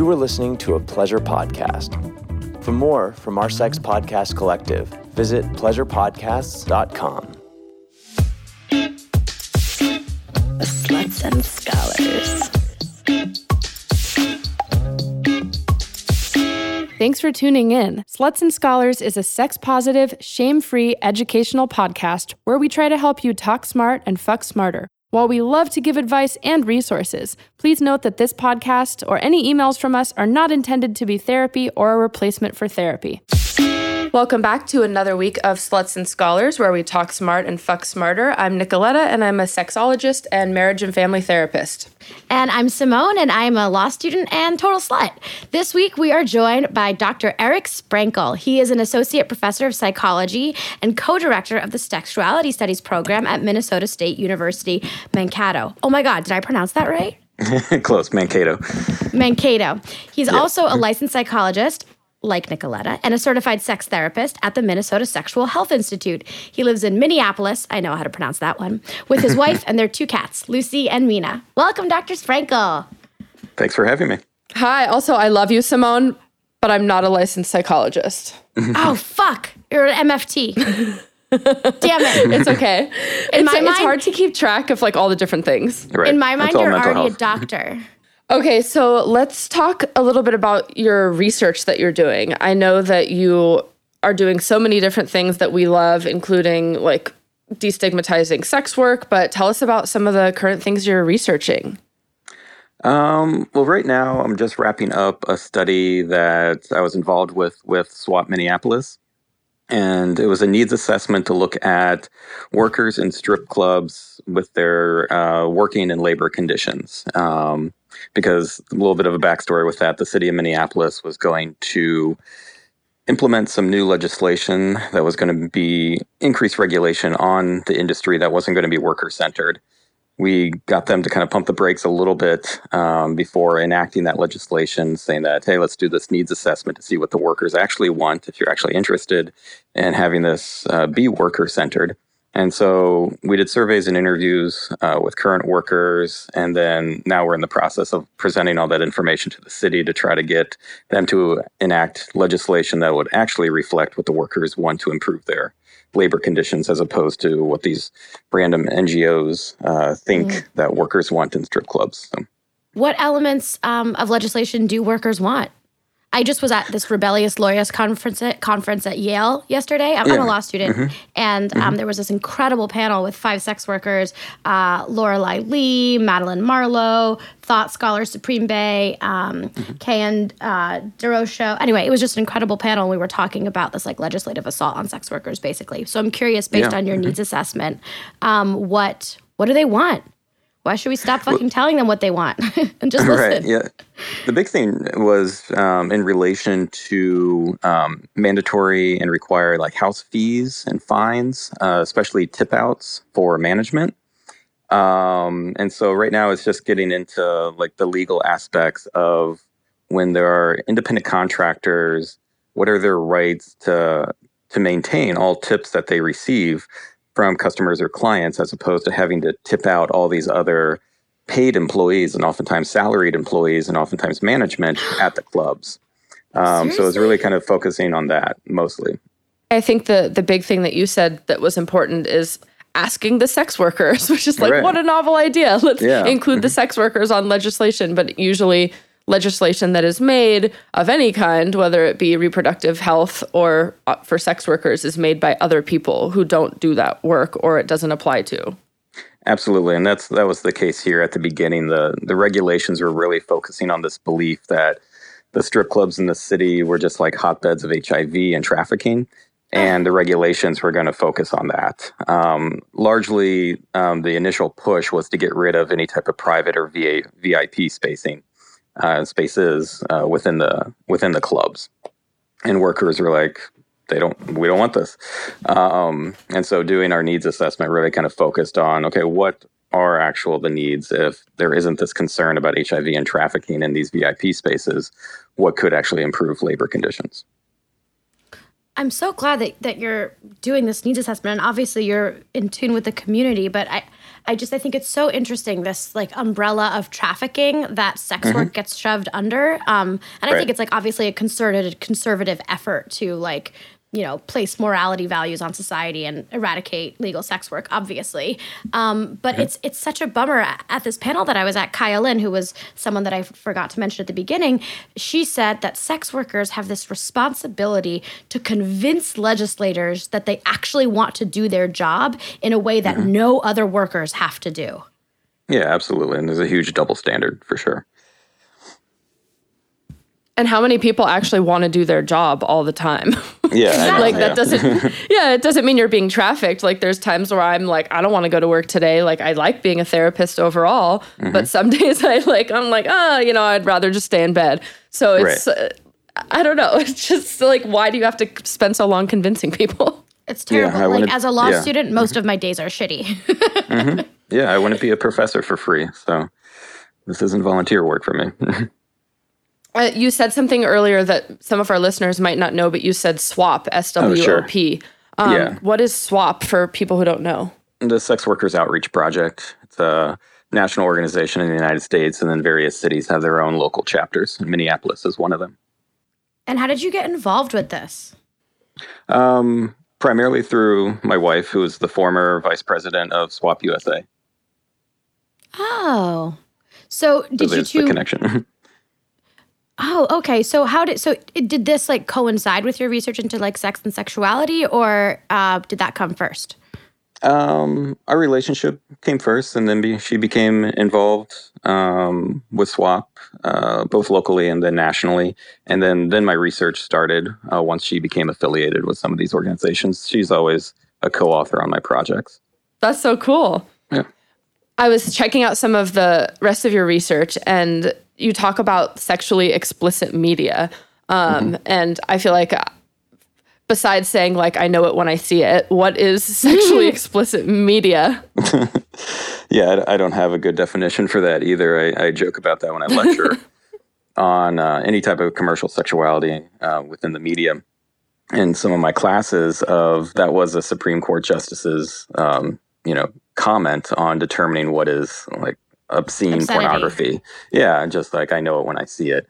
You were listening to a pleasure podcast. For more from our Sex Podcast Collective, visit pleasurepodcasts.com. Sluts and Scholars. Thanks for tuning in. Sluts and Scholars is a sex positive, shame free educational podcast where we try to help you talk smart and fuck smarter. While we love to give advice and resources, please note that this podcast or any emails from us are not intended to be therapy or a replacement for therapy. Welcome back to another week of Sluts and Scholars, where we talk smart and fuck smarter. I'm Nicoletta, and I'm a sexologist and marriage and family therapist. And I'm Simone, and I'm a law student and total slut. This week, we are joined by Dr. Eric Sprankle. He is an associate professor of psychology and co director of the Sexuality Studies program at Minnesota State University, Mankato. Oh my God, did I pronounce that right? Close, Mankato. Mankato. He's also a licensed psychologist like Nicoletta, and a certified sex therapist at the Minnesota Sexual Health Institute. He lives in Minneapolis, I know how to pronounce that one, with his wife and their two cats, Lucy and Mina. Welcome, Dr. Sprankle. Thanks for having me. Hi. Also, I love you, Simone, but I'm not a licensed psychologist. oh, fuck. You're an MFT. Damn it. It's okay. In it's, my it's hard to keep track of like all the different things. Right. In my mind, you're mental already a doctor. Okay, so let's talk a little bit about your research that you're doing. I know that you are doing so many different things that we love, including like destigmatizing sex work, but tell us about some of the current things you're researching. Um, well, right now I'm just wrapping up a study that I was involved with with SWOP Minneapolis. And it was a needs assessment to look at workers in strip clubs with their uh, working and labor conditions. Um, because a little bit of a backstory with that, the city of Minneapolis was going to implement some new legislation that was going to be increased regulation on the industry that wasn't going to be worker centered. We got them to kind of pump the brakes a little bit um, before enacting that legislation, saying that, hey, let's do this needs assessment to see what the workers actually want if you're actually interested in having this uh, be worker centered. And so we did surveys and interviews uh, with current workers. And then now we're in the process of presenting all that information to the city to try to get them to enact legislation that would actually reflect what the workers want to improve their labor conditions as opposed to what these random NGOs uh, think that workers want in strip clubs. So. What elements um, of legislation do workers want? I just was at this rebellious lawyers conference at, conference at Yale yesterday. I'm, I'm a law student, and um, there was this incredible panel with five sex workers: uh, Lorelei Lee, Madeline Marlowe, thought scholar Supreme Bay, um, Kay and uh, DeRocho. Anyway, it was just an incredible panel. We were talking about this like legislative assault on sex workers, basically. So I'm curious, based Yeah. on your needs assessment, um, what what do they want? Why should we stop fucking telling them what they want and just listen? Right. Yeah. The big thing was um, in relation to um, mandatory and required like house fees and fines, uh, especially tip outs for management. Um, and so right now it's just getting into like the legal aspects of when there are independent contractors, what are their rights to to maintain all tips that they receive from customers or clients, as opposed to having to tip out all these other paid employees and oftentimes salaried employees and oftentimes management at the clubs. Um, so it's really kind of focusing on that mostly. I think the the big thing that you said that was important is asking the sex workers, which is like Right. what a novel idea. Let's Yeah. include the sex workers on legislation, but usually legislation that is made of any kind, whether it be reproductive health or uh, for sex workers, is made by other people who don't do that work or it doesn't apply to. Absolutely, and that's that was the case here at the beginning. the The regulations were really focusing on this belief that the strip clubs in the city were just like hotbeds of HIV and trafficking, and the regulations were going to focus on that. Um, largely, um, the initial push was to get rid of any type of private or VA, VIP spacing uh, spaces uh, within the within the clubs, and workers were like, they don't we don't want this. Um, and so doing our needs assessment really kind of focused on okay what are actual the needs? If there isn't this concern about hiv and trafficking in these vip spaces what could actually improve labor conditions? I'm so glad that, that you're doing this needs assessment, and obviously you're in tune with the community. But I, I just I think it's so interesting this like umbrella of trafficking that sex mm-hmm. work gets shoved under. Um, and I right. think it's like obviously a concerted conservative effort to like you know, place morality values on society and eradicate legal sex work, obviously. Um, but it's it's such a bummer at this panel that I was at. Kaya Lin, who was someone that I forgot to mention at the beginning, she said that sex workers have this responsibility to convince legislators that they actually want to do their job in a way that mm-hmm. no other workers have to do. Yeah, absolutely. And there's a huge double standard for sure. And how many people actually want to do their job all the time? Yeah. like that yeah. doesn't Yeah, it doesn't mean you're being trafficked. Like there's times where I'm like I don't want to go to work today. Like I like being a therapist overall, mm-hmm. but some days I like I'm like, "Ah, oh, you know, I'd rather just stay in bed." So it's right. uh, I don't know. It's just like why do you have to spend so long convincing people? It's terrible. Yeah, like as a law yeah. student, most mm-hmm. of my days are shitty. mm-hmm. Yeah, I wouldn't be a professor for free. So this isn't volunteer work for me. Uh, you said something earlier that some of our listeners might not know, but you said SWOP, S W O P. Um, yeah. What is SWOP for people who don't know? The Sex Workers Outreach Project. It's a national organization in the United States, and then various cities have their own local chapters. Minneapolis is one of them. And how did you get involved with this? Um, primarily through my wife, who is the former vice president of SWOP USA. Oh, so did so you two? The connection. Oh, okay. So how did so did this like coincide with your research into like sex and sexuality, or uh, did that come first? Um, our relationship came first, and then be, she became involved um, with SWOP, uh, both locally and then nationally. And then then my research started uh, once she became affiliated with some of these organizations. She's always a co-author on my projects. That's so cool. Yeah. I was checking out some of the rest of your research, and you talk about sexually explicit media. Um, mm-hmm. And I feel like, uh, besides saying, like, I know it when I see it, what is sexually explicit media? yeah, I, don't have a good definition for that either. I, I joke about that when I lecture on uh, any type of commercial sexuality uh, within the media. In some of my classes, of that was a Supreme Court justice's, um, you know, comment on determining what is like obscene Obscenity. pornography. Yeah, just like I know it when I see it.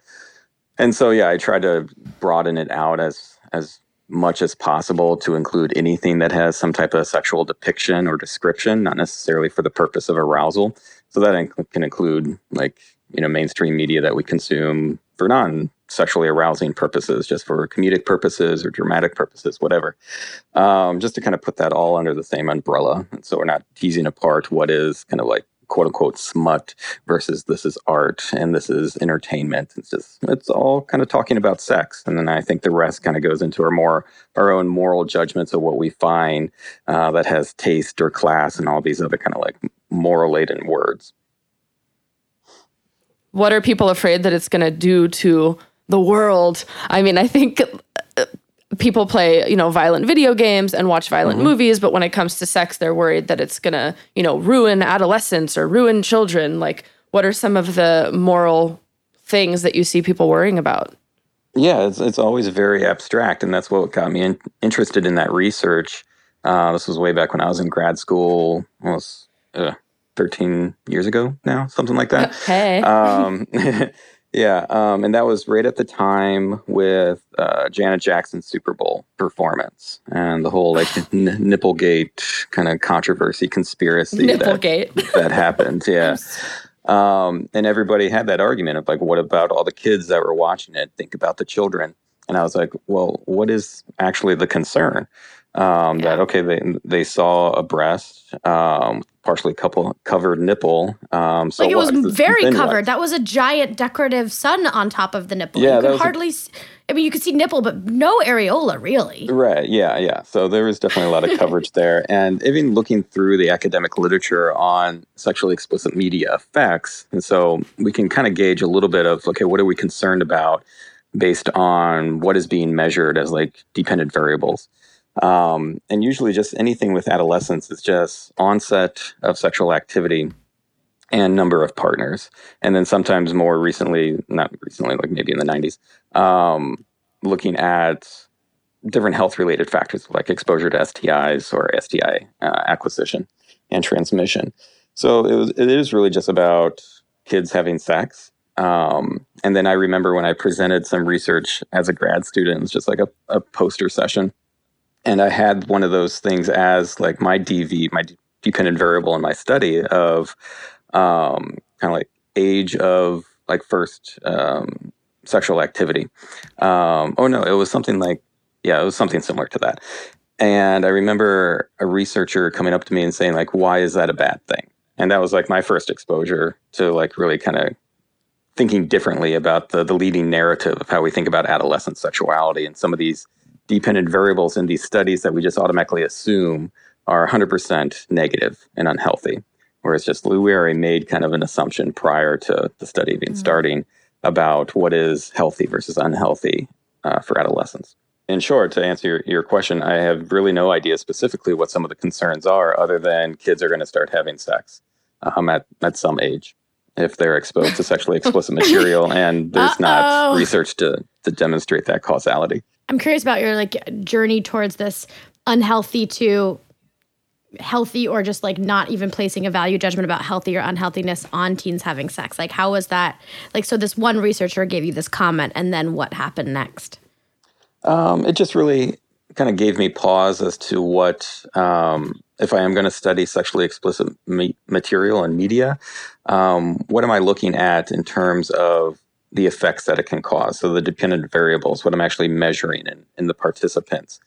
And so yeah, I try to broaden it out as as much as possible to include anything that has some type of sexual depiction or description, not necessarily for the purpose of arousal. So that can include like, you know, mainstream media that we consume for non sexually arousing purposes, just for comedic purposes or dramatic purposes, whatever. Um, just to kind of put that all under the same umbrella. And so we're not teasing apart what is kind of like quote unquote smut versus this is art and this is entertainment. It's just it's all kind of talking about sex, and then I think the rest kind of goes into our more our own moral judgments of what we find uh, that has taste or class and all these other kind of like moral laden words. What are people afraid that it's going to do to the world? I mean, I think people play, you know, violent video games and watch violent mm-hmm. movies, but when it comes to sex, they're worried that it's going to, you know, ruin adolescence or ruin children. Like, what are some of the moral things that you see people worrying about? Yeah, it's, it's always very abstract. And that's what got me in, interested in that research. Uh, this was way back when I was in grad school, almost uh, 13 years ago now, something like that. Hey. Um, Yeah, um, and that was right at the time with uh, Janet Jackson's Super Bowl performance and the whole like n- Nipplegate kind of controversy conspiracy Nipplegate. that, that happened. Yeah, um, and everybody had that argument of like, what about all the kids that were watching it? Think about the children. And I was like, well, what is actually the concern? Um, yeah. That okay, they they saw a breast, um, partially couple, covered nipple. Um, so like it was very covered. That was a giant decorative sun on top of the nipple. Yeah, you could hardly. A, I mean, you could see nipple, but no areola, really. Right. Yeah. Yeah. So there was definitely a lot of coverage there, and even looking through the academic literature on sexually explicit media effects, and so we can kind of gauge a little bit of okay, what are we concerned about based on what is being measured as like dependent variables. Um, and usually, just anything with adolescence is just onset of sexual activity and number of partners. And then sometimes more recently, not recently, like maybe in the 90s, um, looking at different health related factors like exposure to STIs or STI uh, acquisition and transmission. So it was. It is really just about kids having sex. Um, and then I remember when I presented some research as a grad student, it was just like a, a poster session. And I had one of those things as like my DV, my dependent variable in my study of um, kind of like age of like first um, sexual activity. Um, oh no, it was something like, yeah, it was something similar to that. And I remember a researcher coming up to me and saying, like, why is that a bad thing? And that was like my first exposure to like really kind of thinking differently about the, the leading narrative of how we think about adolescent sexuality and some of these dependent variables in these studies that we just automatically assume are 100% negative and unhealthy. Whereas just we already made kind of an assumption prior to the study even mm-hmm. starting about what is healthy versus unhealthy uh, for adolescents. In short, to answer your, your question, I have really no idea specifically what some of the concerns are, other than kids are going to start having sex um, at, at some age if they're exposed to sexually explicit material, and there's Uh-oh. not research to to demonstrate that causality. I'm curious about your like journey towards this unhealthy to healthy or just like not even placing a value judgment about healthy or unhealthiness on teens having sex. Like how was that? Like so this one researcher gave you this comment and then what happened next? Um, it just really kind of gave me pause as to what um, if i am going to study sexually explicit me- material and media um, what am i looking at in terms of the effects that it can cause so the dependent variables what i'm actually measuring in, in the participants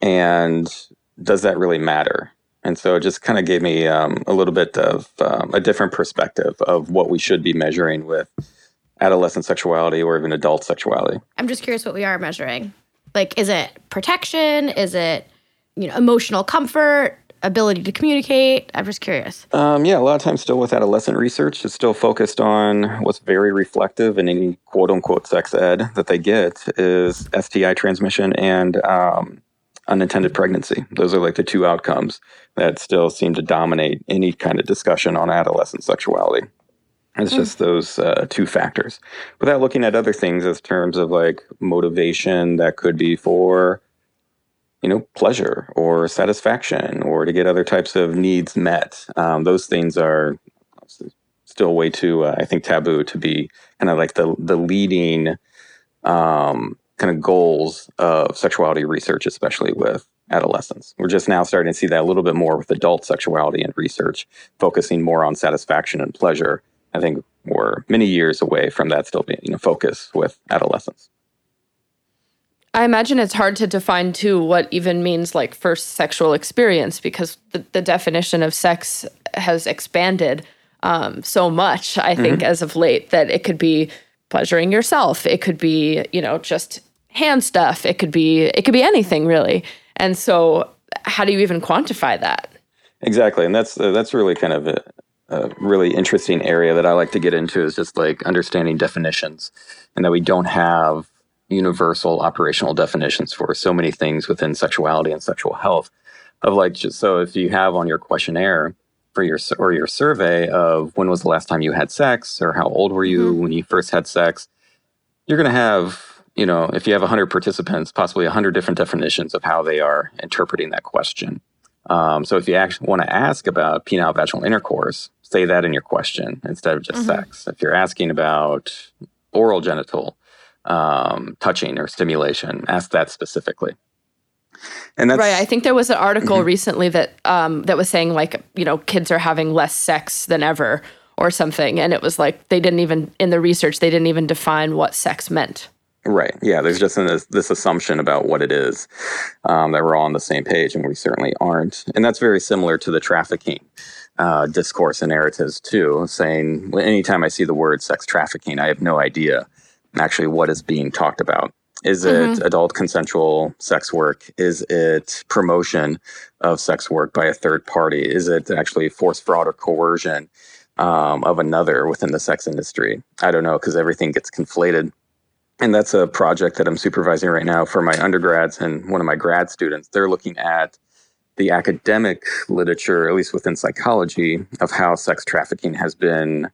and does that really matter and so it just kind of gave me um, a little bit of um, a different perspective of what we should be measuring with adolescent sexuality or even adult sexuality. I'm just curious what we are measuring. Like, is it protection? Is it, you know, emotional comfort? Ability to communicate? I'm just curious. Um, yeah, a lot of times still with adolescent research, it's still focused on what's very reflective in any quote unquote sex ed that they get is STI transmission and um, unintended pregnancy. Those are like the two outcomes that still seem to dominate any kind of discussion on adolescent sexuality. It's mm. just those uh, two factors. Without looking at other things as terms of like motivation that could be for, you know, pleasure or satisfaction or to get other types of needs met. Um, those things are still way too, uh, I think, taboo to be kind of like the the leading um, kind of goals of sexuality research, especially with adolescents. We're just now starting to see that a little bit more with adult sexuality and research, focusing more on satisfaction and pleasure. I think we're many years away from that still being you know, focus with adolescents. I imagine it's hard to define too what even means like first sexual experience because the, the definition of sex has expanded um, so much, I think, mm-hmm. as of late, that it could be pleasuring yourself. It could be, you know, just hand stuff. It could be it could be anything really. And so, how do you even quantify that? Exactly, and that's uh, that's really kind of a, a really interesting area that I like to get into is just like understanding definitions, and that we don't have universal operational definitions for so many things within sexuality and sexual health. Of like, just so if you have on your questionnaire for your or your survey of when was the last time you had sex or how old were you mm-hmm. when you first had sex, you're going to have you know, if you have 100 participants, possibly 100 different definitions of how they are interpreting that question. Um, so if you actually want to ask about penile vaginal intercourse, say that in your question instead of just mm-hmm. sex. If you're asking about oral genital um, touching or stimulation, ask that specifically. And that's, right. I think there was an article mm-hmm. recently that um, that was saying like you know kids are having less sex than ever or something, and it was like they didn't even in the research they didn't even define what sex meant. Right. Yeah. There's just this, this assumption about what it is um, that we're all on the same page, and we certainly aren't. And that's very similar to the trafficking uh, discourse and narratives, too, saying anytime I see the word sex trafficking, I have no idea actually what is being talked about. Is mm-hmm. it adult consensual sex work? Is it promotion of sex work by a third party? Is it actually force, fraud, or coercion um, of another within the sex industry? I don't know because everything gets conflated and that's a project that I'm supervising right now for my undergrads and one of my grad students. They're looking at the academic literature, at least within psychology, of how sex trafficking has been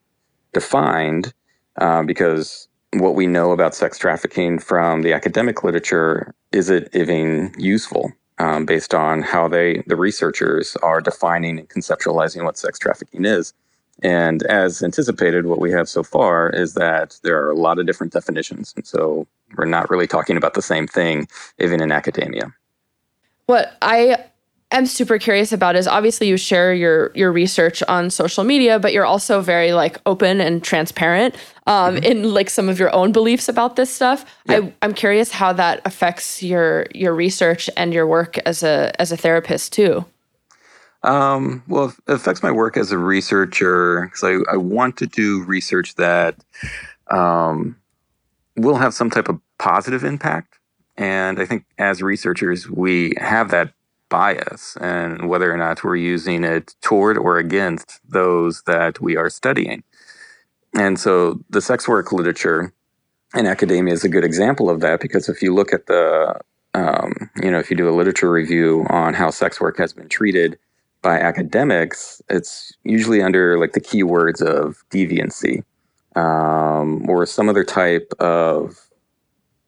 defined, uh, because what we know about sex trafficking from the academic literature is it even useful um, based on how they the researchers are defining and conceptualizing what sex trafficking is And as anticipated, what we have so far is that there are a lot of different definitions. And so we're not really talking about the same thing, even in academia. What I am super curious about is obviously you share your your research on social media, but you're also very like open and transparent um, mm-hmm. in like some of your own beliefs about this stuff. Yeah. I, I'm curious how that affects your your research and your work as a as a therapist too. Um, well, it affects my work as a researcher because I, I want to do research that um, will have some type of positive impact. And I think as researchers, we have that bias and whether or not we're using it toward or against those that we are studying. And so the sex work literature in academia is a good example of that because if you look at the, um, you know, if you do a literature review on how sex work has been treated by academics, it's usually under like the keywords of deviancy um, or some other type of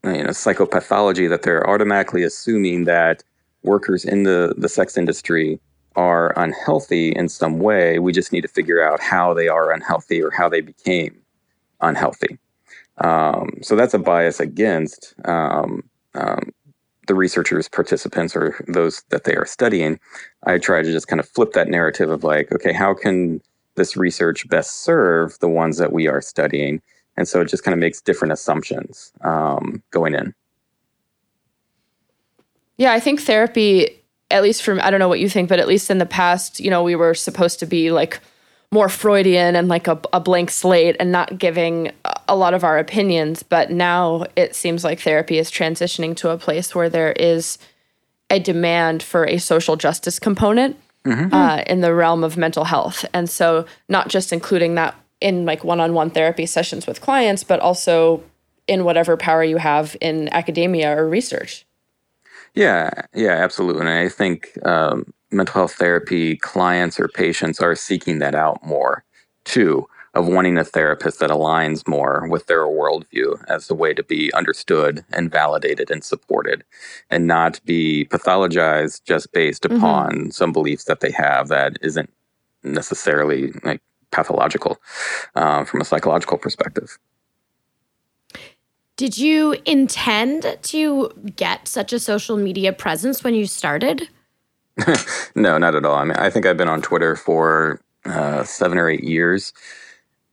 you know psychopathology that they're automatically assuming that workers in the the sex industry are unhealthy in some way. We just need to figure out how they are unhealthy or how they became unhealthy. Um, so that's a bias against um, um, the researchers, participants, or those that they are studying, I try to just kind of flip that narrative of like, okay, how can this research best serve the ones that we are studying? And so it just kind of makes different assumptions um, going in. Yeah, I think therapy, at least from, I don't know what you think, but at least in the past, you know, we were supposed to be like, more Freudian and like a, a blank slate and not giving a lot of our opinions. But now it seems like therapy is transitioning to a place where there is a demand for a social justice component mm-hmm. uh, in the realm of mental health. And so, not just including that in like one on one therapy sessions with clients, but also in whatever power you have in academia or research. Yeah, yeah, absolutely. And I think um, mental health therapy clients or patients are seeking that out more too of wanting a therapist that aligns more with their worldview as a way to be understood and validated and supported and not be pathologized just based mm-hmm. upon some beliefs that they have that isn't necessarily like pathological uh, from a psychological perspective. Did you intend to get such a social media presence when you started? no, not at all. I mean, I think I've been on Twitter for uh, seven or eight years,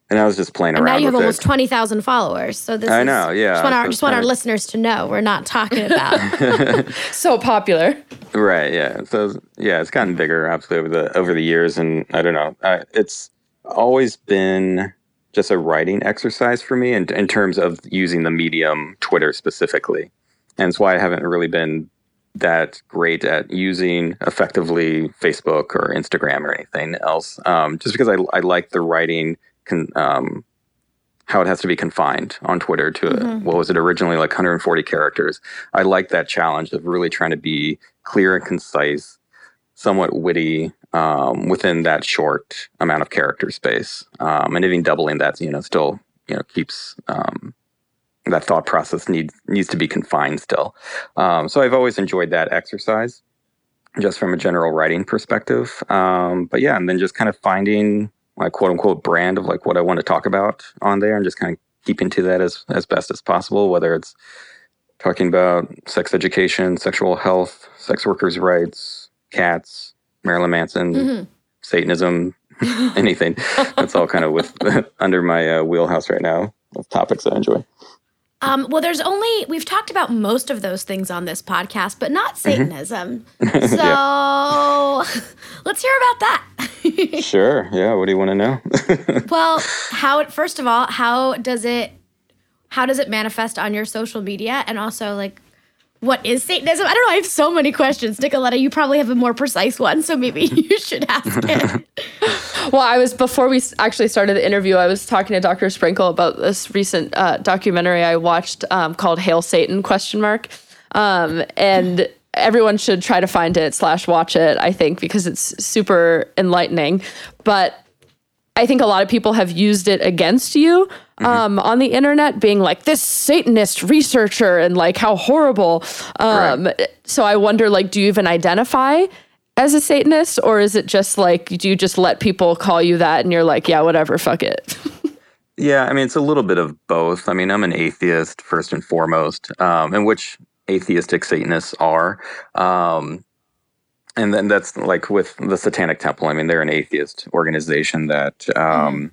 and I was just playing and around. Now you have almost it. twenty thousand followers. So this I is, know, yeah. Just want our, just want our listeners to know we're not talking about so popular. Right. Yeah. So yeah, it's gotten bigger obviously over the over the years, and I don't know. I, it's always been just a writing exercise for me in, in terms of using the medium Twitter specifically. And it's why I haven't really been that great at using effectively Facebook or Instagram or anything else. Um, just because I, I like the writing, con, um, how it has to be confined on Twitter to mm-hmm. what was it originally like 140 characters. I like that challenge of really trying to be clear and concise, somewhat witty um, within that short amount of character space, um, and even doubling that, you know, still you know keeps um, that thought process needs needs to be confined still. Um, so I've always enjoyed that exercise, just from a general writing perspective. Um, but yeah, and then just kind of finding my quote unquote brand of like what I want to talk about on there, and just kind of keeping to that as as best as possible. Whether it's talking about sex education, sexual health, sex workers' rights, cats, Marilyn Manson, mm-hmm. Satanism, anything. That's all kind of with under my uh, wheelhouse right now of topics I enjoy. Um, well, there's only we've talked about most of those things on this podcast, but not mm-hmm. Satanism. Mm-hmm. So let's hear about that. sure. Yeah. What do you want to know? well, how first of all, how does it how does it manifest on your social media, and also like what is Satanism? I don't know. I have so many questions. Nicoletta, you probably have a more precise one, so maybe you should ask it. well, I was, before we actually started the interview, I was talking to Dr. Sprankle about this recent uh, documentary I watched um, called Hail Satan, question mark. Um, and everyone should try to find it slash watch it, I think, because it's super enlightening. But I think a lot of people have used it against you mm-hmm. um, on the internet, being like this Satanist researcher and like how horrible. Um, right. So I wonder, like, do you even identify as a Satanist, or is it just like do you just let people call you that and you're like, yeah, whatever, fuck it? yeah, I mean, it's a little bit of both. I mean, I'm an atheist first and foremost, um, and which atheistic Satanists are. Um, and then that's like with the Satanic Temple. I mean, they're an atheist organization that um, mm.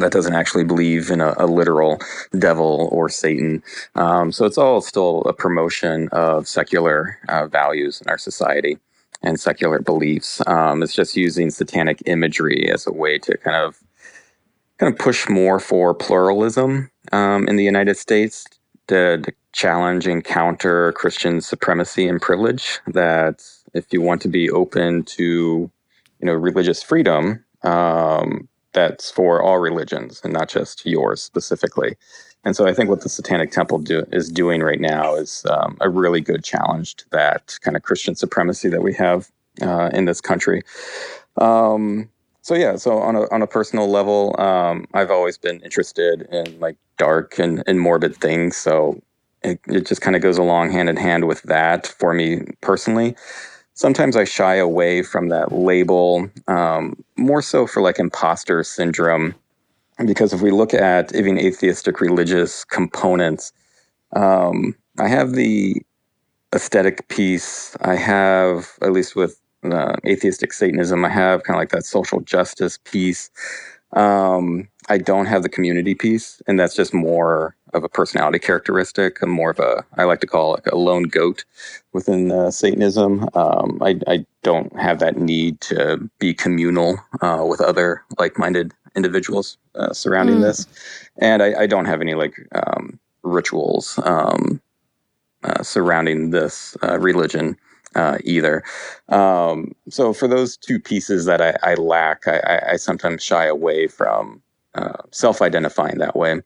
That doesn't actually believe in a, a literal devil or Satan. Um, so it's all still a promotion of secular uh, values in our society and secular beliefs. Um, it's just using satanic imagery as a way to kind of kind of push more for pluralism um, in the United States to, to challenge and counter Christian supremacy and privilege. That if you want to be open to, you know, religious freedom, um, that's for all religions and not just yours specifically. And so I think what the Satanic Temple do, is doing right now is um, a really good challenge to that kind of Christian supremacy that we have uh, in this country. Um, so yeah, so on a on a personal level, um, I've always been interested in like dark and, and morbid things. So it, it just kind of goes along hand in hand with that for me personally. Sometimes I shy away from that label, um, more so for like imposter syndrome because if we look at even atheistic religious components, um, I have the aesthetic piece. I have, at least with uh, atheistic Satanism, I have kind of like that social justice piece. Um, I don't have the community piece, and that's just more of a personality characteristic. I'm more of a, I like to call it a lone goat within uh, Satanism. Um, I, I, don't have that need to be communal uh, with other like minded individuals uh, surrounding mm. this, and I, I, don't have any like um, rituals um, uh, surrounding this uh, religion uh, either. Um, so for those two pieces that I, I lack, I, I, sometimes shy away from uh, self-identifying that way.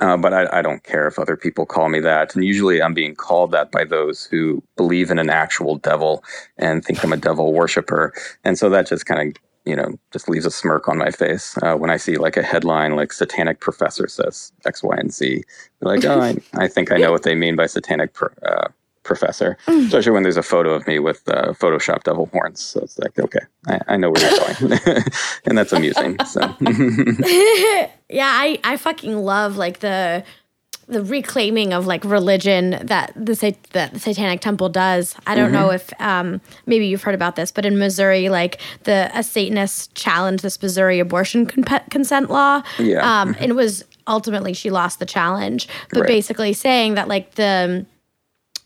Uh, but I, I, don't care if other people call me that. And usually I'm being called that by those who believe in an actual devil and think I'm a devil worshiper. And so that just kind of you know, just leaves a smirk on my face uh, when I see like a headline like "Satanic Professor says X, Y, and Z." like, oh, I, I think I know what they mean by satanic uh, professor, mm. especially when there's a photo of me with uh, Photoshop devil horns. So it's like, okay, I, I know where you're going, and that's amusing. So, yeah, I I fucking love like the the reclaiming of like religion that the that the Satanic Temple does. I don't mm-hmm. know if um, maybe you've heard about this, but in Missouri, like the a Satanist challenged this Missouri abortion con- consent law. Yeah, um, mm-hmm. and it was ultimately she lost the challenge, but right. basically saying that like the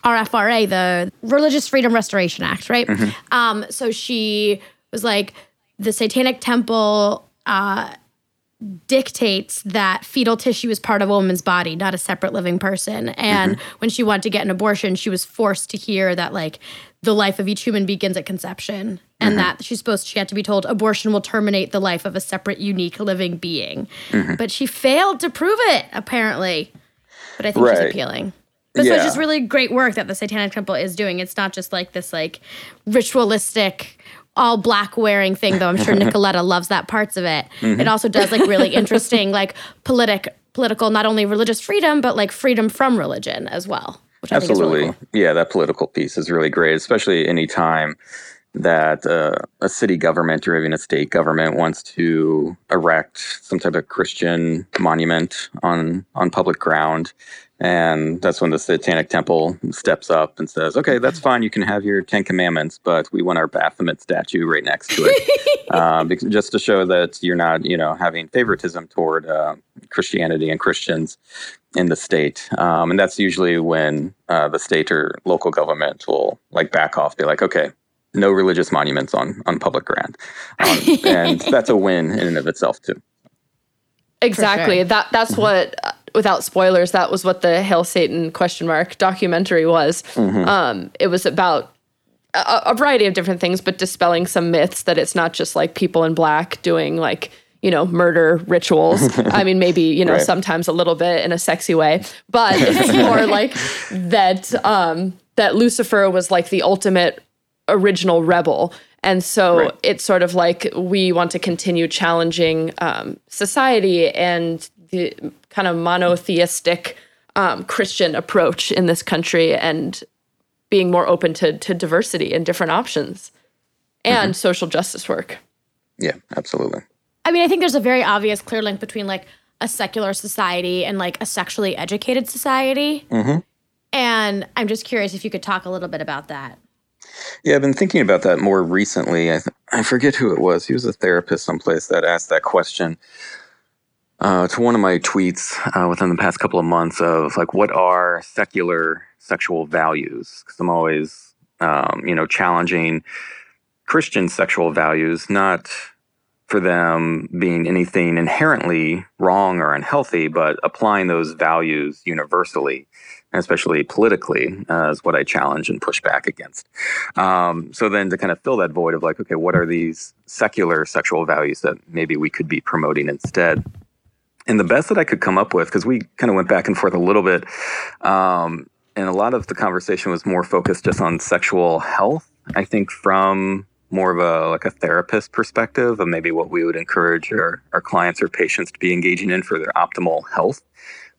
RFRA, the Religious Freedom Restoration Act, right? Mm-hmm. Um, so she was like the Satanic Temple. Uh, dictates that fetal tissue is part of a woman's body, not a separate living person. And mm-hmm. when she wanted to get an abortion, she was forced to hear that like the life of each human begins at conception and mm-hmm. that she's supposed she had to be told abortion will terminate the life of a separate unique living being. Mm-hmm. But she failed to prove it apparently. But I think right. she's appealing. But yeah. so it's just really great work that the Satanic Temple is doing. It's not just like this like ritualistic all black wearing thing, though I'm sure Nicoletta loves that parts of it. Mm-hmm. It also does like really interesting, like politic, political, not only religious freedom, but like freedom from religion as well. Absolutely. Really cool. Yeah, that political piece is really great, especially any time that uh, a city government or even a state government wants to erect some type of Christian monument on on public ground and that's when the Satanic Temple steps up and says, okay, that's fine. You can have your Ten Commandments, but we want our Baphomet statue right next to it. uh, because, just to show that you're not, you know, having favoritism toward uh, Christianity and Christians in the state. Um, and that's usually when uh, the state or local government will like back off, be like, okay, no religious monuments on, on public ground. Um, and that's a win in and of itself, too. Exactly. Sure. That that's what without spoilers, that was what the Hail Satan question mark documentary was. Mm-hmm. Um, it was about a, a, variety of different things, but dispelling some myths that it's not just like people in black doing like you know murder rituals. I mean, maybe you know right. sometimes a little bit in a sexy way, but it's more like that. Um, that Lucifer was like the ultimate original rebel. And so right. it's sort of like we want to continue challenging um, society and the kind of monotheistic um, Christian approach in this country and being more open to, to diversity and different options. and mm-hmm. social justice work. Yeah, absolutely. I mean, I think there's a very obvious, clear link between like a secular society and like a sexually educated society. Mm-hmm. And I'm just curious if you could talk a little bit about that. Yeah, I've been thinking about that more recently. I, th- I forget who it was. He was a therapist someplace that asked that question uh, to one of my tweets uh, within the past couple of months of like, what are secular sexual values? Because I'm always, um, you know, challenging Christian sexual values, not for them being anything inherently wrong or unhealthy, but applying those values universally, especially politically, uh, is what I challenge and push back against. Um, so then to kind of fill that void of like, okay, what are these secular sexual values that maybe we could be promoting instead? And the best that I could come up with, because we kind of went back and forth a little bit, um, and a lot of the conversation was more focused just on sexual health. I think from more of a like a therapist perspective of maybe what we would encourage our, our clients or patients to be engaging in for their optimal health.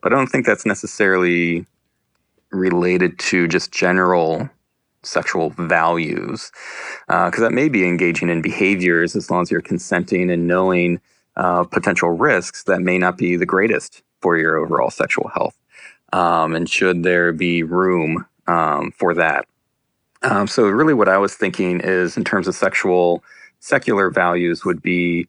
But I don't think that's necessarily related to just general sexual values, because uh, that may be engaging in behaviors as long as you're consenting and knowing uh, potential risks that may not be the greatest for your overall sexual health. Um, and should there be room um, for that? Um, so really, what I was thinking is, in terms of sexual secular values, would be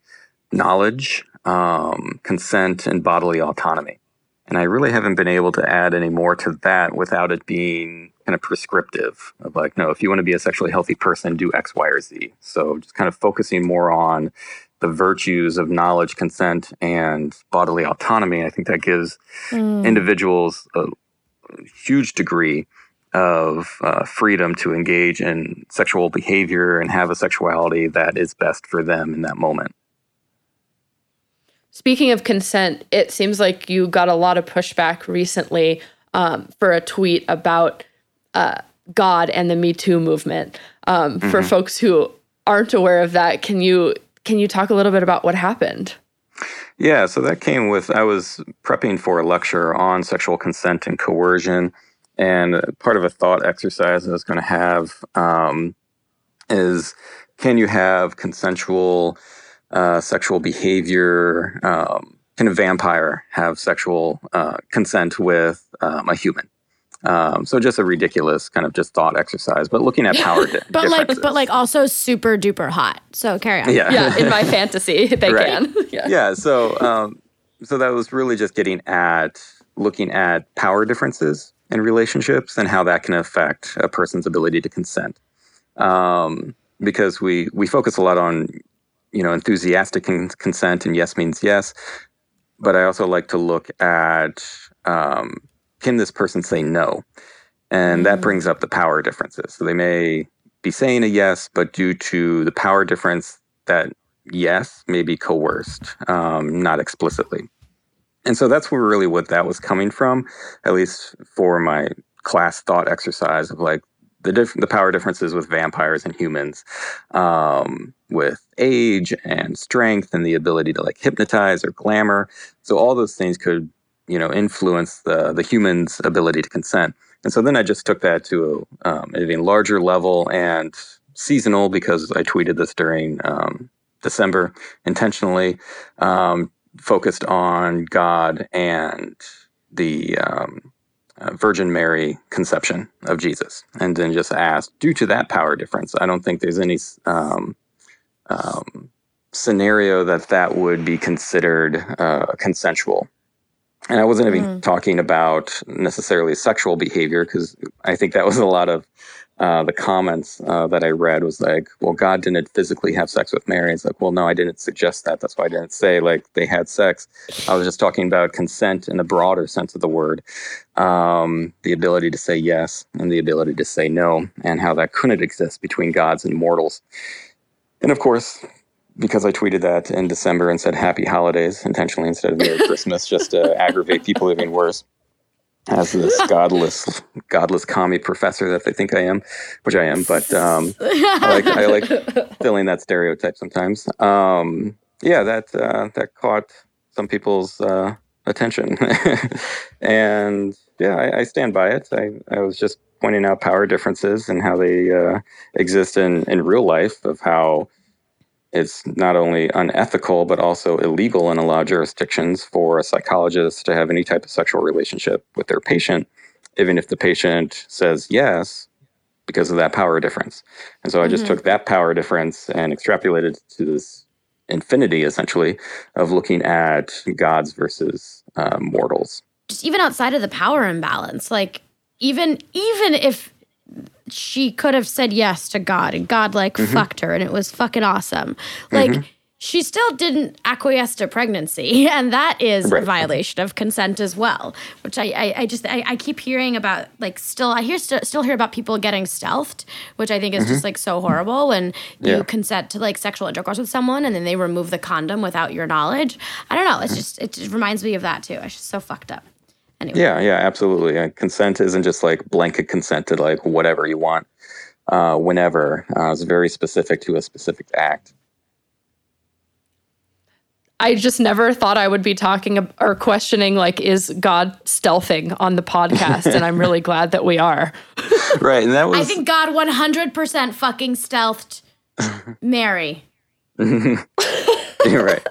knowledge, um, consent, and bodily autonomy. And I really haven't been able to add any more to that without it being kind of prescriptive of like, no, if you want to be a sexually healthy person, do X, Y, or Z. So just kind of focusing more on the virtues of knowledge, consent, and bodily autonomy. I think that gives mm. individuals a huge degree of uh, freedom to engage in sexual behavior and have a sexuality that is best for them in that moment. Speaking of consent, it seems like you got a lot of pushback recently um, for a tweet about uh, God and the Me Too movement. Um, mm-hmm. For folks who aren't aware of that, can you can you talk a little bit about what happened? Yeah, so that came with I was prepping for a lecture on sexual consent and coercion and part of a thought exercise I was going to have um, is can you have consensual uh, sexual behavior? Um, can a vampire have sexual uh, consent with um, a human? Um, so just a ridiculous kind of just thought exercise, but looking at power, di- but like, but like also super duper hot. So carry on. Yeah, yeah. In my fantasy, they right. can. yeah. yeah. So, um, so that was really just getting at looking at power differences in relationships and how that can affect a person's ability to consent. Um, because we we focus a lot on you know enthusiastic con- consent and yes means yes, but I also like to look at um, can this person say no, and that mm. brings up the power differences. So they may be saying a yes, but due to the power difference, that yes may be coerced, um, not explicitly. And so that's where really what that was coming from, at least for my class thought exercise of like the diff- the power differences with vampires and humans, um, with age and strength and the ability to like hypnotize or glamour. So all those things could you know influence the the human's ability to consent. And so then I just took that to um, a larger level and seasonal because I tweeted this during um, December intentionally um, focused on God and the um, uh, Virgin Mary conception of Jesus, and then just asked, due to that power difference, I don't think there's any um, um, scenario that that would be considered uh, consensual. And I wasn't even mm. talking about necessarily sexual behavior because I think that was a lot of uh, the comments uh, that I read was like, well, God didn't physically have sex with Mary. It's like, well, no, I didn't suggest that. That's why I didn't say like they had sex. I was just talking about consent in the broader sense of the word, um, the ability to say yes and the ability to say no, and how that couldn't exist between gods and mortals. And of course, because I tweeted that in December and said happy holidays intentionally instead of Merry Christmas just to aggravate people even worse as this godless, godless commie professor that they think I am, which I am. But um, I like I like filling that stereotype sometimes. Um, yeah, that uh, that caught some people's uh, attention. and yeah, I, I, stand by it. I, I was just pointing out power differences and how they uh, exist in, in real life, of how it's not only unethical, but also illegal in a lot of jurisdictions for a psychologist to have any type of sexual relationship with their patient, even if the patient says yes, because of that power difference. And so mm-hmm. I just mm-hmm. took that power difference and extrapolated to this infinity, essentially, of looking at gods versus uh, mortals. Just even outside of the power imbalance, like even even if she could have said yes to God and God like mm-hmm. fucked her and it was fucking awesome. Like mm-hmm. she still didn't acquiesce to pregnancy and that is right. a violation of consent as well. Which I I, I just I, I, keep hearing about like still I hear st- still hear about people getting stealthed, which I think is mm-hmm. just like so horrible when you consent to like sexual intercourse with someone and then they remove the condom without your knowledge. I don't know. It's mm. just it just reminds me of that too. It's just so fucked up. Anyway. Yeah, yeah, absolutely. Uh, consent isn't just like blanket consent to like whatever you want, uh, whenever. Uh, it's very specific to a specific act. I just never thought I would be talking or questioning like is God stealthing on the podcast and I'm really glad that we are. right, and that was I think God 100% fucking stealthed Mary. You're right.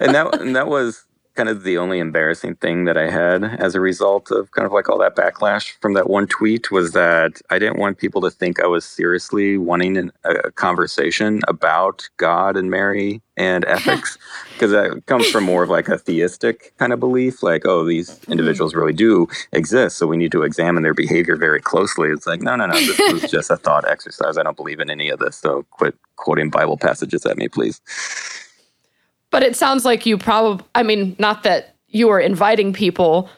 And that and that was kind of the only embarrassing thing that I had as a result of kind of like all that backlash from that one tweet was that I didn't want people to think I was seriously wanting an, a conversation about God and Mary and ethics because that comes from more of like a theistic kind of belief like oh these mm-hmm. individuals really do exist so we need to examine their behavior very closely. It's like no no no this was just a thought exercise. I don't believe in any of this so quit quoting bible passages at me please but it sounds like you probably, I mean, not that you were inviting people.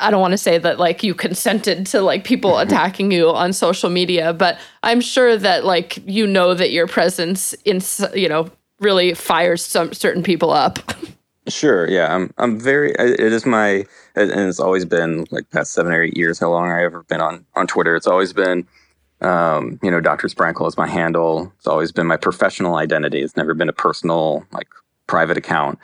I don't want to say that like you consented to like people attacking you on social media, but I'm sure that like you know that your presence in you know really fires some certain people up. Sure. Yeah. I'm. I'm very. It is my. And it's always been like past seven or eight years. How long I ever been on on Twitter? It's always been. Um, you know, Dr. Sprankle is my handle. It's always been my professional identity. It's never been a personal like private account.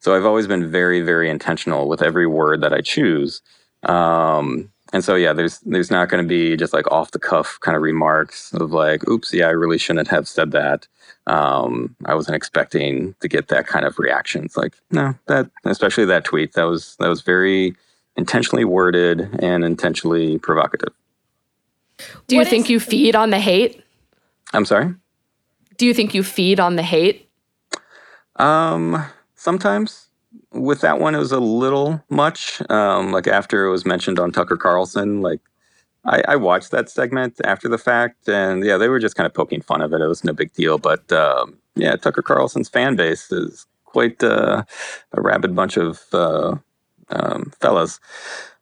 So I've always been very, very intentional with every word that I choose. Um, and so yeah, there's there's not going to be just like off the cuff kind of remarks of like, "Oops, yeah, I really shouldn't have said that." Um, I wasn't expecting to get that kind of reaction. It's like, no, that especially that tweet that was that was very intentionally worded and intentionally provocative. Do you what think is- you feed on the hate? I'm sorry. Do you think you feed on the hate? Um, sometimes with that one, it was a little much. Um, like after it was mentioned on Tucker Carlson, like I, I, watched that segment after the fact, and yeah, they were just kind of poking fun of it. It was no big deal, but um, yeah, Tucker Carlson's fan base is quite uh, a rabid bunch of uh, um, fellas.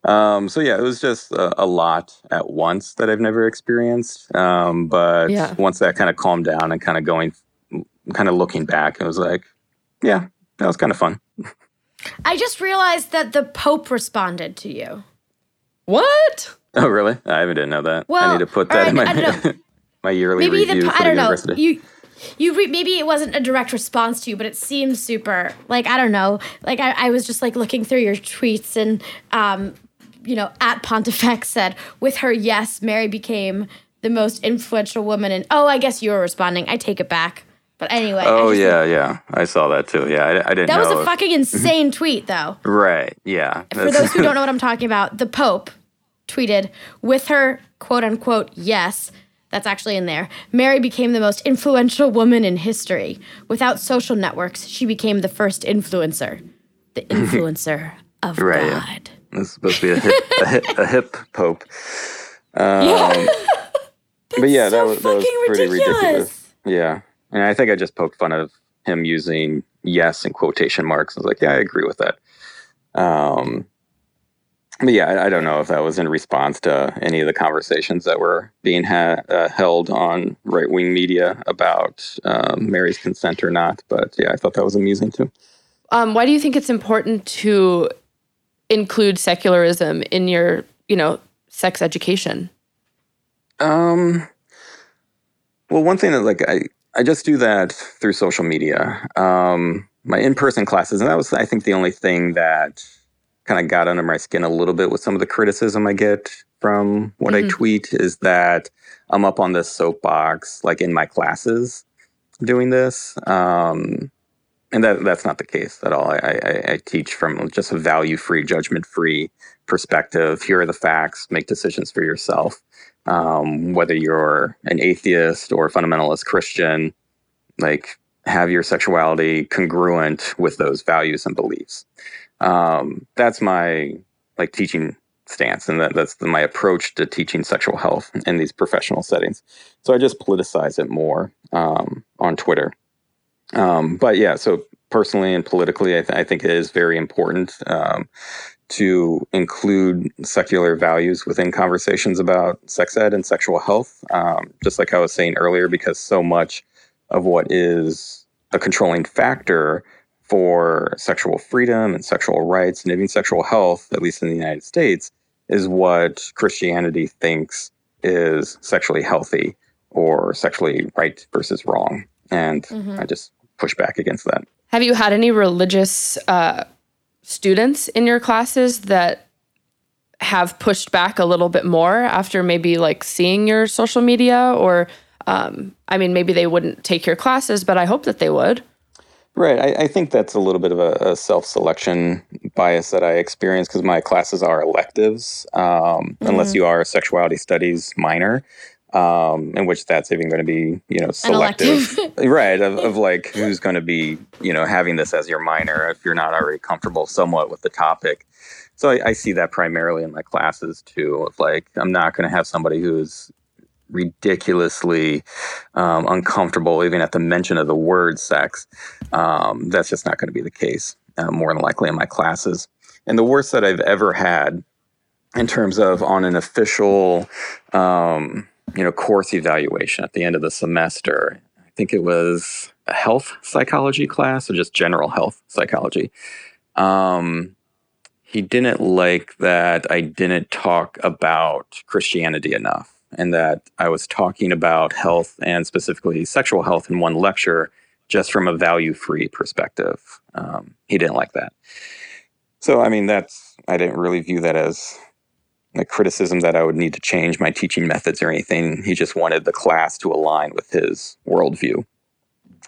Um, so yeah, it was just a, a, lot at once that I've never experienced. Um, but yeah. once that kind of calmed down and kind of going, kind of looking back, it was like, yeah, that was kind of fun. I just realized that the Pope responded to you. What? Oh, really? I didn't know that. Well, I need to put that in my my yearly maybe review. The, I don't know. You you re- maybe it wasn't a direct response to you, but it seems super. Like I don't know. Like I, I was just like looking through your tweets and um, you know, at Pontifex said with her yes, Mary became the most influential woman. And oh, I guess you were responding. I take it back. But anyway. Oh yeah, yeah. I saw that too. Yeah, I, I didn't. That was a if, fucking insane tweet, though. Right. Yeah. For those who don't know what I'm talking about, the Pope tweeted with her quote unquote yes. That's actually in there. Mary became the most influential woman in history. Without social networks, she became the first influencer. The influencer of right, God. Yeah. This is supposed to be a hip, a hip, a hip pope. Um, yeah. but yeah, so that was, that was pretty ridiculous. ridiculous. Yeah. And I think I just poked fun of him using yes in quotation marks. I was like, yeah, I agree with that. Um, but yeah, I, I, don't know if that was in response to any of the conversations that were being ha- uh, held on right wing media about um, Mary's consent or not. But yeah, I thought that was amusing too. Um, why do you think it's important to include secularism in your, you know, sex education? Um. Well, one thing that like I I just do that through social media. Um, my in-person classes, and that was, I think, the only thing that kind of got under my skin a little bit with some of the criticism I get from what mm-hmm. I tweet is that I'm up on this soapbox, like in my classes, doing this. Um, and that that's not the case at all. I, I, I teach from just a value free, judgment free perspective. Here are the facts. Make decisions for yourself. Um, whether you're an atheist or a fundamentalist Christian, like have your sexuality congruent with those values and beliefs. Um, that's my like teaching stance, and that, that's the, my approach to teaching sexual health in these professional settings. So I just politicize it more um, on Twitter. Um, but yeah, so personally and politically, I, th- I, think it is very important um, to include secular values within conversations about sex ed and sexual health. Um, just like I was saying earlier, because so much of what is a controlling factor for sexual freedom and sexual rights and even sexual health, at least in the United States, is what Christianity thinks is sexually healthy or sexually right versus wrong. And mm-hmm. I just push back against that. Have you had any religious uh, students in your classes that have pushed back a little bit more after maybe like seeing your social media or um, i mean maybe they wouldn't take your classes but i hope that they would right i, I think that's a little bit of a, a self-selection bias that i experience because my classes are electives um, mm-hmm. unless you are a sexuality studies minor um, in which that's even going to be, you know, selective, right? Of, of like who's going to be, you know, having this as your minor if you're not already comfortable somewhat with the topic. So I, I see that primarily in my classes too. Of like, I'm not going to have somebody who's ridiculously um, uncomfortable even at the mention of the word sex. Um, that's just not going to be the case. Uh, more than likely in my classes. And the worst that I've ever had in terms of on an official um, you know course evaluation at the end of the semester. I think it was a health psychology class or just general health psychology. Um, he didn't like that I didn't talk about Christianity enough and that I was talking about health and specifically sexual health in one lecture just from a value free perspective. Um, he didn't like that. So, I mean, that's, I didn't really view that as a criticism that I would need to change my teaching methods or anything. He just wanted the class to align with his worldview.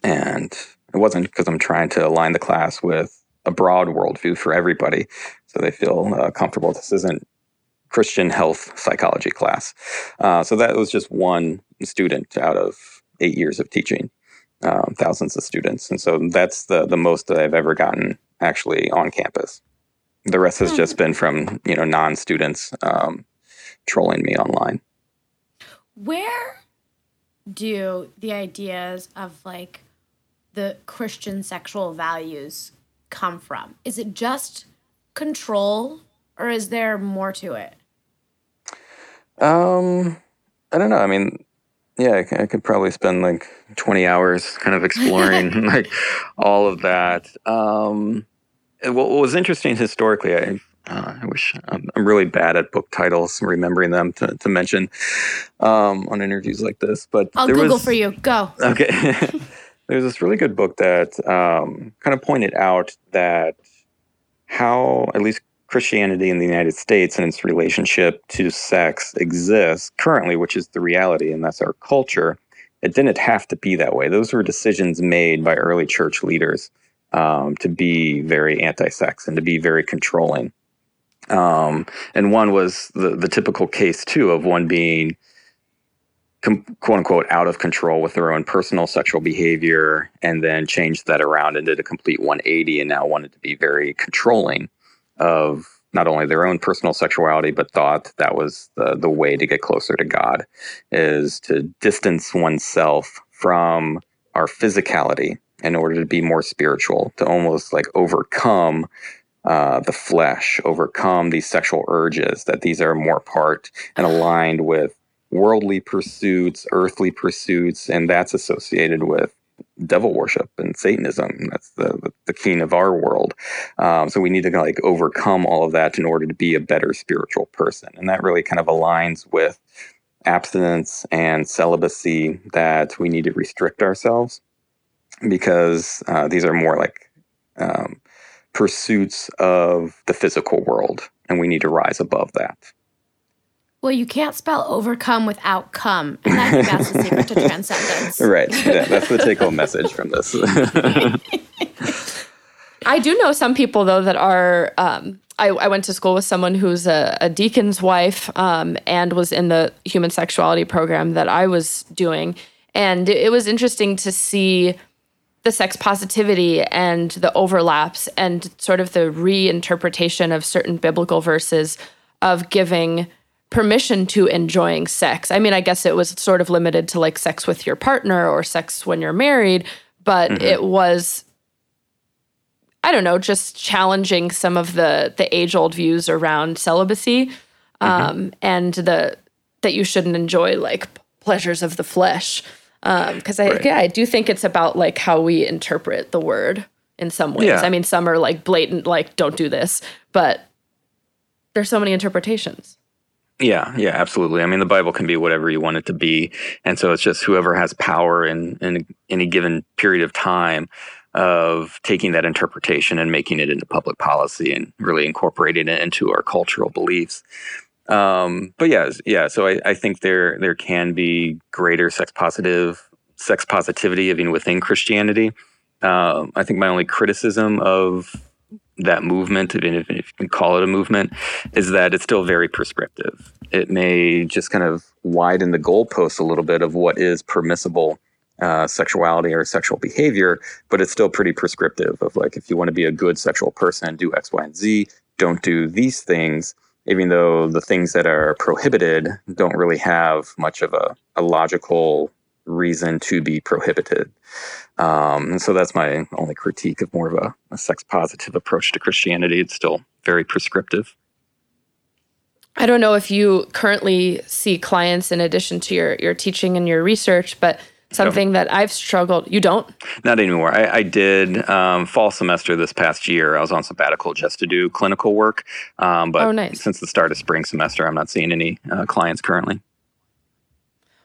And it wasn't because I'm trying to align the class with a broad worldview for everybody so they feel uh, comfortable. This isn't Christian health psychology class. Uh, so that was just one student out of eight years of teaching, um, thousands of students. And so that's the, the most that I've ever gotten actually on campus. The rest has just been from you know non students um, trolling me online. Where do the ideas of like the Christian sexual values come from? Is it just control, or is there more to it? Um, I don't know. I mean, yeah, I could probably spend like 20 hours kind of exploring like all of that. Um, what was interesting historically, I uh, I wish I'm, I'm, really bad at book titles, remembering them to, to mention um, on interviews like this. But I'll Google was, for you. Go. Okay. There's this really good book that um, kind of pointed out that how at least Christianity in the United States and its relationship to sex exists currently, which is the reality, and that's our culture. It didn't have to be that way. Those were decisions made by early church leaders um, to be very anti-sex and to be very controlling. Um, and one was the the typical case too of one being com- quote unquote out of control with their own personal sexual behavior, and then changed that around and did a complete 180, and now wanted to be very controlling of not only their own personal sexuality, but thought that was the, the way to get closer to God, is to distance oneself from our physicality in order to be more spiritual, to almost like overcome uh, the flesh, overcome these sexual urges, that these are more part and aligned with worldly pursuits, earthly pursuits, and that's associated with devil worship and Satanism. That's the, the king of our world. Um, so we need to like overcome all of that in order to be a better spiritual person. And that really kind of aligns with abstinence and celibacy that we need to restrict ourselves because uh, these are more like um, pursuits of the physical world, and we need to rise above that. Well, you can't spell overcome without come. And I think that's the secret to transcendence. Right. Yeah, that's the take home message from this. I do know some people, though, that are. Um, I, I, went to school with someone who's a, a deacon's wife um, and was in the human sexuality program that I was doing. And it was interesting to see the sex positivity and the overlaps and sort of the reinterpretation of certain biblical verses of giving permission to enjoying sex. I mean, I guess it was sort of limited to like sex with your partner or sex when you're married, but mm-hmm. it was I don't know, just challenging some of the the age old views around celibacy, mm-hmm. um, and the that you shouldn't enjoy like pleasures of the flesh. Because um, I right. yeah, I do think it's about like how we interpret the word in some ways. Yeah. I mean, some are like blatant, like don't do this, but there's so many interpretations. Yeah, yeah, absolutely. I mean, the Bible can be whatever you want it to be, and so it's just whoever has power in in any given period of time of taking that interpretation and making it into public policy and really incorporating it into our cultural beliefs. Um, but yeah, yeah. So I, I think there there can be greater sex positive sex positivity even within Christianity. Um, I think my only criticism of that movement, even if, if you can call it a movement, is that it's still very prescriptive. It may just kind of widen the goalposts a little bit of what is permissible uh, sexuality or sexual behavior, but it's still pretty prescriptive of like, if you want to be a good sexual person, do X, Y, and Z, don't do these things, even though the things that are prohibited don't really have much of a, a logical reason to be prohibited. Um, and so that's my only critique of more of a, a sex positive approach to Christianity. It's still very prescriptive. I don't know if you currently see clients in addition to your your teaching and your research, but something that I've struggled. You don't? Not anymore. I, I did um, fall semester this past year. I was on sabbatical just to do clinical work. Um, but oh, nice. since the start of spring semester, I'm not seeing any uh, clients currently.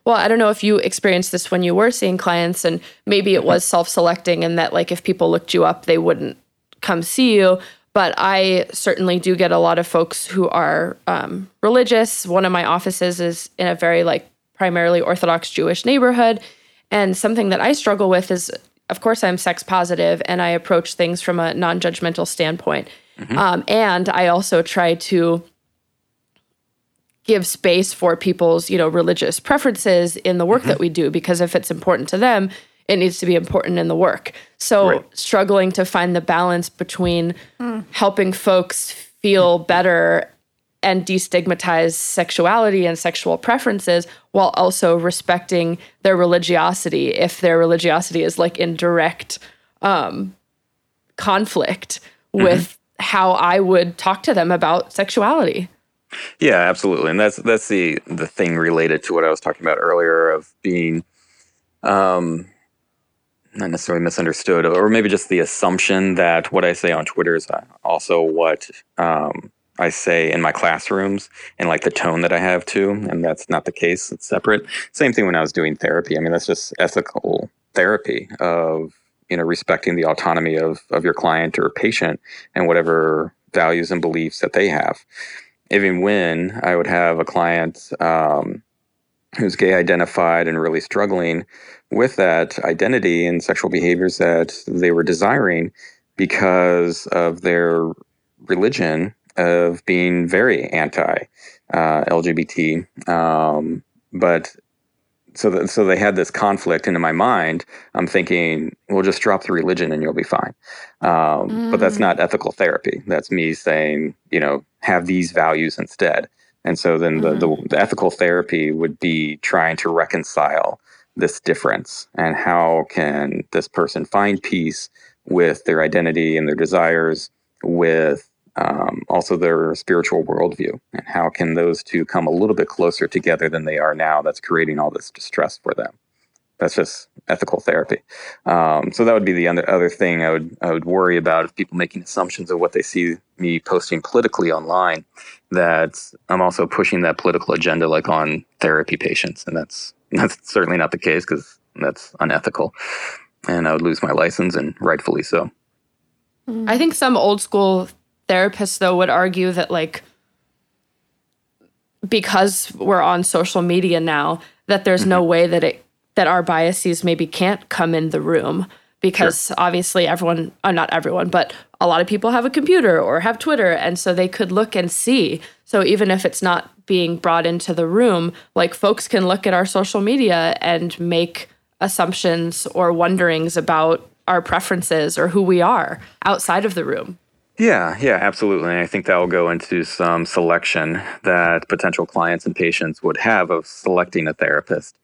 Well, I don't know if you experienced this when you were seeing clients, and maybe it was self selecting, and that like if people looked you up, they wouldn't come see you. But I certainly do get a lot of folks who are um, religious. One of my offices is in a very like primarily Orthodox Jewish neighborhood. And something that I struggle with is, of course, I'm sex positive and I approach things from a non judgmental standpoint. Mm-hmm. Um, and I also try to give space for people's, you know, religious preferences in the work mm-hmm. that we do because if it's important to them, it needs to be important in the work. So right. struggling to find the balance between mm. helping folks feel better and destigmatize sexuality and sexual preferences while also respecting their religiosity if their religiosity is like in direct um, conflict mm-hmm. with how I would talk to them about sexuality. Yeah, absolutely. And that's that's the the thing related to what I was talking about earlier of being um not necessarily misunderstood or maybe just the assumption that what I say on Twitter is also what um I say in my classrooms and like the tone that I have too. And that's not the case. It's separate. Same thing when I was doing therapy. I mean, that's just ethical therapy of, you know, respecting the autonomy of, of your client or patient and whatever values and beliefs that they have. Even when I would have a client um, who's gay identified and really struggling with that identity and sexual behaviors that they were desiring because of their religion of being very anti uh, LGBT. Um, but so that, so they had this conflict into my mind. I'm thinking, we'll just drop the religion and you'll be fine. Um, mm. But that's mm. not ethical therapy. That's me saying, you know, have these values instead. And so then mm. the, the, the ethical therapy would be trying to reconcile this difference and how can this person find peace with their identity and their desires with um, also their spiritual worldview and how can those two come a little bit closer together than they are now that's creating all this distress for them. That's just ethical therapy. Um, so that would be the other thing I would, I would worry about if people making assumptions of what they see me posting politically online that i'm also pushing that political agenda like on therapy patients and that's that's certainly not the case because that's unethical and i would lose my license and rightfully so. I think some old school therapists though would argue that like because we're on social media now that there's no way that it that our biases maybe can't come in the room because obviously everyone uh, not everyone but a lot of people have a computer or have twitter and so they could look and see. So even if it's not being brought into the room like folks can look at our social media and make assumptions or wonderings about our preferences or who we are outside of the room Yeah, yeah, absolutely. And I think that will go into some selection that potential clients and patients would have of selecting a therapist.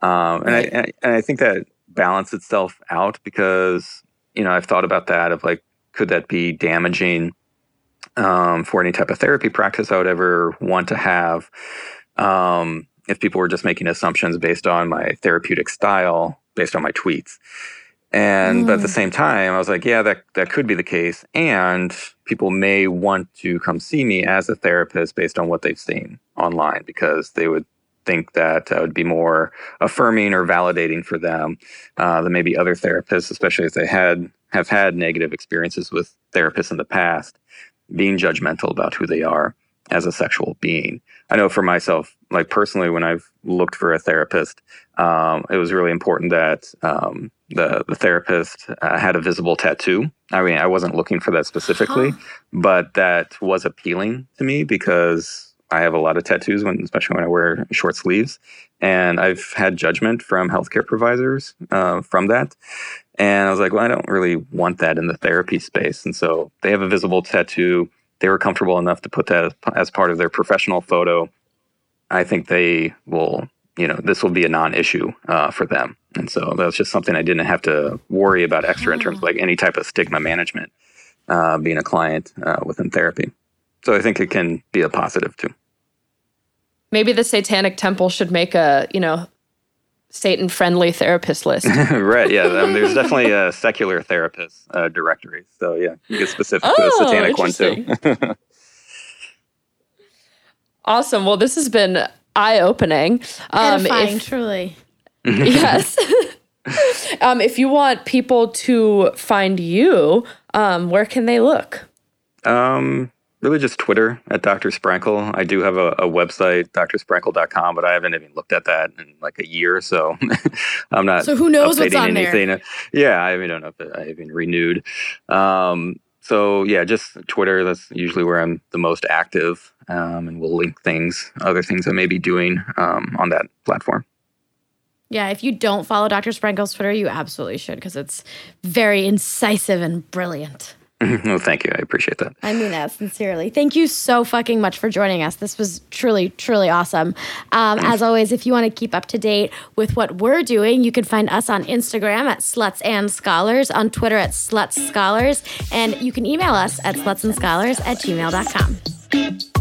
Um, and, I, and I and I think that balance itself out because you know I've thought about that of like could that be damaging um, for any type of therapy practice I would ever want to have um, if people were just making assumptions based on my therapeutic style based on my tweets. And but at the same time, I was like, yeah, that that could be the case. And people may want to come see me as a therapist based on what they've seen online because they would think that I would be more affirming or validating for them uh, than maybe other therapists, especially if they had have had negative experiences with therapists in the past, being judgmental about who they are as a sexual being. I know for myself, like personally, when I've looked for a therapist, um, it was really important that um, the the therapist uh, had a visible tattoo. I mean, I wasn't looking for that specifically, but that was appealing to me because I have a lot of tattoos, when, especially when I wear short sleeves, and I've had judgment from healthcare providers uh, from that. And I was like, well, I don't really want that in the therapy space. And so they have a visible tattoo. They were comfortable enough to put that as, as part of their professional photo. I think they will, you know, this will be a non issue uh, for them. And so that was just something I didn't have to worry about extra in terms of like any type of stigma management uh, being a client uh, within therapy. So I think it can be a positive too. maybe the satanic temple should make a you know satan friendly therapist list right. Yeah. Um, there's definitely a secular therapist uh, directory. So yeah, you get specific to the Oh, satanic one too. awesome well this has been eye-opening um, Edifying, if- truly. yes um, if you want people to find you um, where can they look Um, really just Twitter at Dr. Sprankle. I do have a, a website, drsprankle.com, but I haven't even looked at that in like a year. Or so I'm not So who knows what's on there? Yeah, I even don't know if I even renewed. Um, so yeah, just Twitter. That's usually where I'm the most active. Um, and we'll link things, other things I may be doing um, on that platform. Yeah, if you don't follow Dr. Sprankle's Twitter, you absolutely should because it's very incisive and brilliant. no, thank you. I appreciate that. I mean that sincerely. Thank you so fucking much for joining us. This was truly, truly awesome. Um, as always, if you want to keep up to date with what we're doing, you can find us on Instagram at Sluts and Scholars, on Twitter at Sluts Scholars, and you can email us at slutsandscholars at gmail.com.